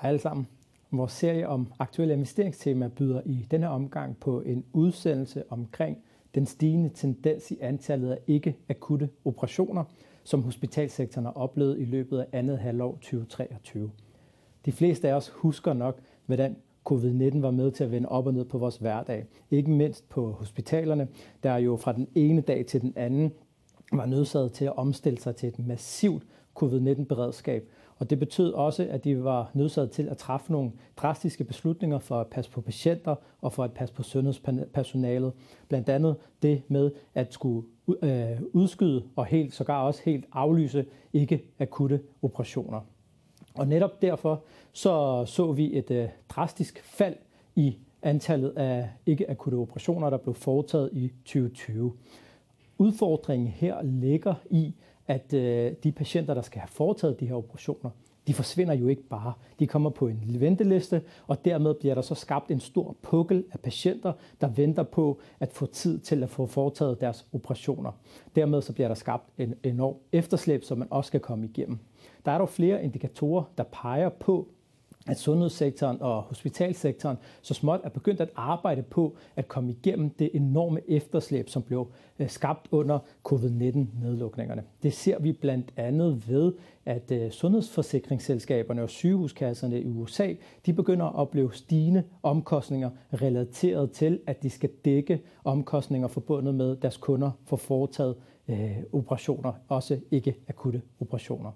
Hej alle sammen. Vores serie om aktuelle investeringstemaer byder i denne omgang på en udsendelse omkring den stigende tendens i antallet af ikke-akutte operationer, som hospitalsektoren har oplevet i løbet af andet halvår 2023. De fleste af os husker nok, hvordan covid-19 var med til at vende op og ned på vores hverdag. Ikke mindst på hospitalerne, der jo fra den ene dag til den anden var nødsaget til at omstille sig til et massivt covid-19-beredskab. Og det betød også, at de var nødsaget til at træffe nogle drastiske beslutninger for at passe på patienter og for at passe på sundhedspersonalet. Blandt andet det med at skulle øh, udskyde og helt sågar også helt aflyse ikke akutte operationer. Og netop derfor så så vi et øh, drastisk fald i antallet af ikke akutte operationer, der blev foretaget i 2020. Udfordringen her ligger i, at øh, de patienter, der skal have foretaget de her operationer, de forsvinder jo ikke bare. De kommer på en venteliste, og dermed bliver der så skabt en stor pukkel af patienter, der venter på at få tid til at få foretaget deres operationer. Dermed så bliver der skabt en enorm efterslæb, som man også skal komme igennem. Der er dog flere indikatorer, der peger på, at sundhedssektoren og hospitalsektoren så småt er begyndt at arbejde på at komme igennem det enorme efterslæb, som blev øh, skabt under covid-19-nedlukningerne. Det ser vi blandt andet ved, at øh, sundhedsforsikringsselskaberne og sygehuskasserne i USA, de begynder at opleve stigende omkostninger relateret til, at de skal dække omkostninger forbundet med deres kunder for foretaget øh, operationer, også ikke akutte operationer.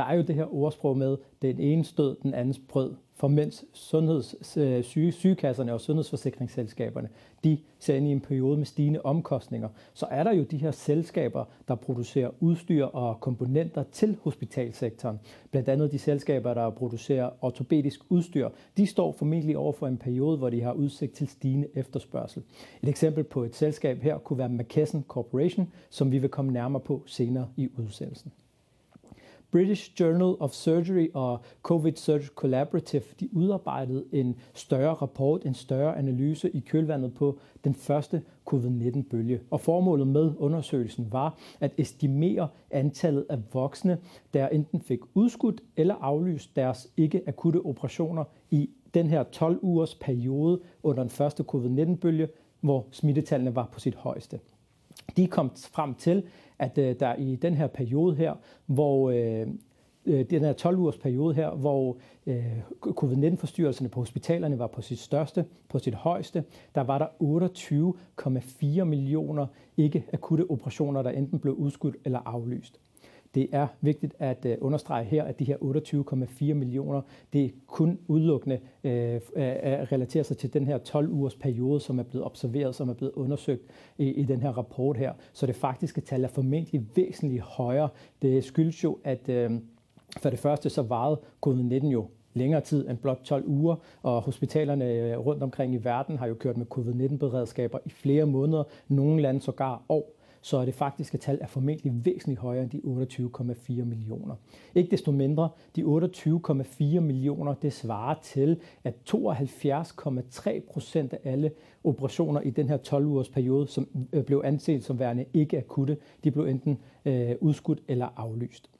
Der er jo det her ordsprog med, den ene stød, den andens brød. For mens sundheds, øh, syge, sygekasserne og sundhedsforsikringsselskaberne, de ser ind i en periode med stigende omkostninger, så er der jo de her selskaber, der producerer udstyr og komponenter til hospitalsektoren. Blandt andet de selskaber, der producerer ortopædisk udstyr. De står formentlig over for en periode, hvor de har udsigt til stigende efterspørgsel. Et eksempel på et selskab her kunne være McKesson Corporation, som vi vil komme nærmere på senere i udsendelsen. British Journal of Surgery og COVID Surge Collaborative de udarbejdede en større rapport, en større analyse i kølvandet på den første covid-19-bølge. Og formålet med undersøgelsen var at estimere antallet af voksne, der enten fik udskudt eller aflyst deres ikke-akutte operationer i den her 12 ugers periode under den første covid-19-bølge, hvor smittetallene var på sit højeste. De kom frem til, at øh, der i den her periode her, hvor øh, øh den her 12 ugers periode her, hvor øh, covid-19-forstyrrelserne på hospitalerne var på sit største, på sit højeste, der var der 28,4 millioner ikke akutte operationer, der enten blev udskudt eller aflyst. Det er vigtigt at øh, understrege her, at de her 28,4 millioner, det er kun udelukkende øh, relaterer sig til den her 12 ugers periode, som er blevet observeret, som er blevet undersøgt i, i den her rapport her. Så det faktiske tal er formentlig væsentligt højere. Det skyldes jo, at øh, for det første så varede covid-19 jo længere tid end blot 12 uger, og hospitalerne øh, rundt omkring i verden har jo kørt med covid-19-beredskaber i flere måneder, nogle lande sågar år så er det faktiske tal er formentlig væsentligt højere end de 28,4 millioner. Ikke desto mindre, de 28,4 millioner, det svarer til, at 72,3 procent af alle operationer i den her 12-ugers periode, som øh, blev anset som værende ikke akutte, de blev enten øh, udskudt eller aflyst.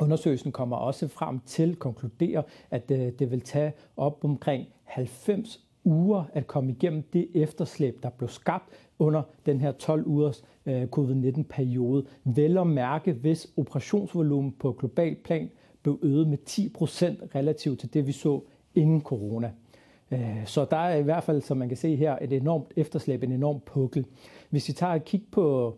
Undersøgelsen kommer også frem til at konkludere, at øh, det vil tage op omkring 90 uger at komme igennem det efterslæb, der blev skabt under den her 12 ugers øh, covid-19-periode. Vel at mærke, hvis operationsvolumen på global plan blev øget med 10% relativt til det, vi så inden corona. Øh, så der er i hvert fald, som man kan se her, et enormt efterslæb, en enorm pukkel. Hvis vi tager et kig på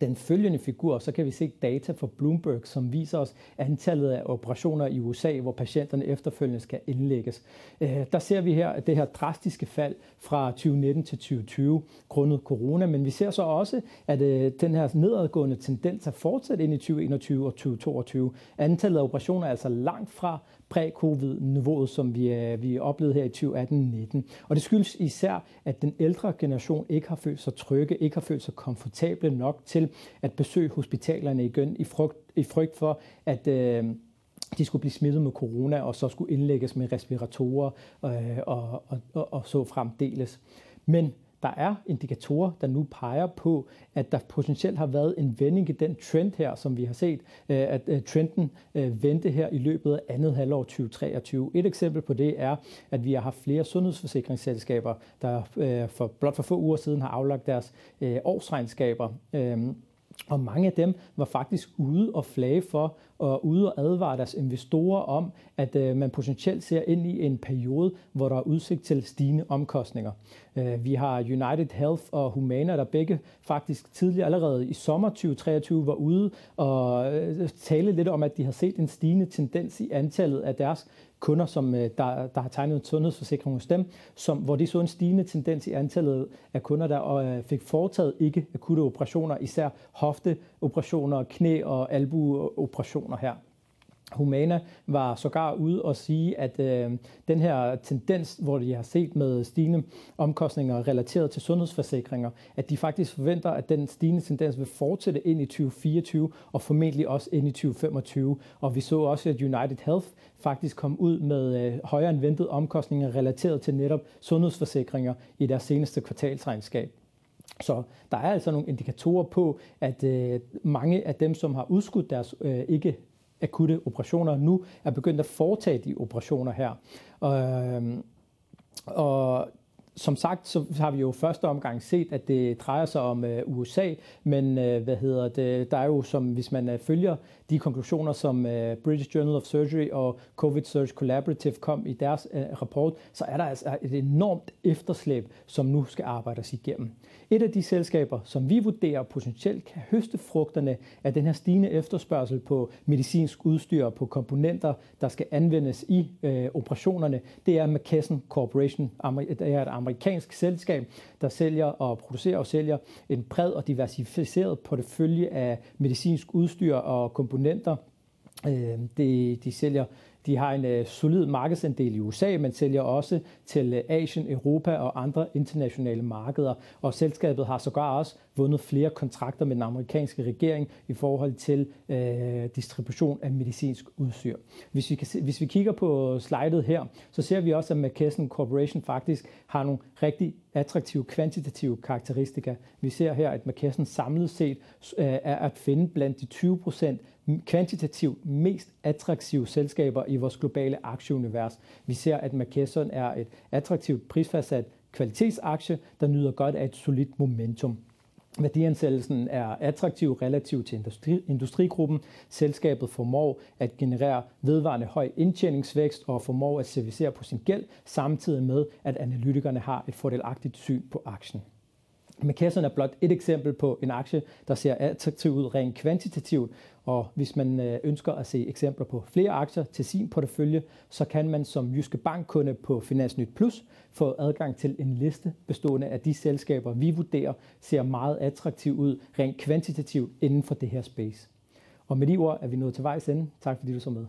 den følgende figur, så kan vi se data fra Bloomberg, som viser os antallet af operationer i USA, hvor patienterne efterfølgende skal indlægges. Øh, der ser vi her det her drastiske fald fra 2019 til 2020 grundet corona, men vi ser så også, at øh, den her nedadgående tendens er fortsat ind i 2021 og 2022. Antallet af operationer er altså langt fra præ-covid-niveauet, som vi, øh, vi oplevede her i 2018-19. Og det skyldes især, at den ældre generation ikke har følt sig trygge, ikke har følt sig komfortable nok til at besøge hospitalerne igen i frygt, i frygt for, at øh, de skulle blive smittet med corona, og så skulle indlægges med respiratorer øh, og, og, og, og så fremdeles. Men der er indikatorer, der nu peger på, at der potentielt har været en vending i den trend her, som vi har set, øh, at øh, trenden øh, vendte her i løbet af andet halvår 2023. Et eksempel på det er, at vi har haft flere sundhedsforsikringsselskaber, der for blot for få uger siden har aflagt deres årsregnskaber. Og mange af dem var faktisk ude og flage for og ude og advare deres investorer om, at øh, man potentielt ser ind i en periode, hvor der er udsigt til stigende omkostninger. Øh, vi har United Health og Humana, der begge faktisk tidligere allerede i sommer 2023 var ude og øh, tale lidt om, at de har set en stigende tendens i antallet af deres kunder, som øh, der, der har tegnet en sundhedsforsikring hos dem, som, hvor de så en stigende tendens i antallet af kunder, der øh, fik foretaget ikke akutte operationer, især hofteoperationer, knæ- og albuoperationer her. Humana var sågar ude og sige, at øh, den her tendens, hvor de har set med stigende omkostninger relateret til sundhedsforsikringer, at de faktisk forventer, at den stigende tendens vil fortsætte ind i 2024 og formentlig også ind i 2025. Og vi så også, at United Health faktisk kom ud med øh, højere end ventet omkostninger relateret til netop sundhedsforsikringer i deres seneste kvartalsregnskab. Så der er altså nogle indikatorer på, at øh, mange af dem, som har udskudt deres øh, ikke akutte operationer nu, er begyndt at foretage de operationer her. Og, øhm, og som sagt, så har vi jo første omgang set, at det drejer sig om øh, USA, men øh, hvad hedder det, der er jo, som hvis man øh, følger de konklusioner, som øh, British Journal of Surgery og COVID Search Collaborative kom i deres øh, rapport, så er der altså et enormt efterslæb, som nu skal arbejdes igennem. Et af de selskaber, som vi vurderer potentielt kan høste frugterne af den her stigende efterspørgsel på medicinsk udstyr og på komponenter, der skal anvendes i øh, operationerne, det er McKesson Corporation. Det er et amerikansk selskab, der sælger og producerer og sælger en bred og diversificeret portefølje af medicinsk udstyr og komponenter. Øh, de, de sælger de har en øh, solid markedsandel i USA, men sælger også til øh, Asien, Europa og andre internationale markeder. Og selskabet har sågar også vundet flere kontrakter med den amerikanske regering i forhold til øh, distribution af medicinsk udstyr. Hvis vi, kan se, hvis vi kigger på slidet her, så ser vi også, at McKesson Corporation faktisk har nogle rigtig attraktive kvantitative karakteristika. Vi ser her, at McKesson samlet set øh, er at finde blandt de 20 procent kvantitativt mest attraktive selskaber i vores globale aktieunivers. Vi ser, at McKesson er et attraktivt prisfastsat kvalitetsaktie, der nyder godt af et solidt momentum. Værdiansættelsen er attraktiv relativt til industri, industrigruppen. Selskabet formår at generere vedvarende høj indtjeningsvækst og formår at servicere på sin gæld, samtidig med, at analytikerne har et fordelagtigt syn på aktien. McKesson er blot et eksempel på en aktie, der ser attraktiv ud rent kvantitativt, og hvis man øh, ønsker at se eksempler på flere aktier til sin portefølje, så kan man som Jyske Bankkunde på Finansnyt Plus få adgang til en liste bestående af de selskaber, vi vurderer ser meget attraktiv ud rent kvantitativt inden for det her space. Og med de ord er vi nået til vejs ende. Tak fordi du så med.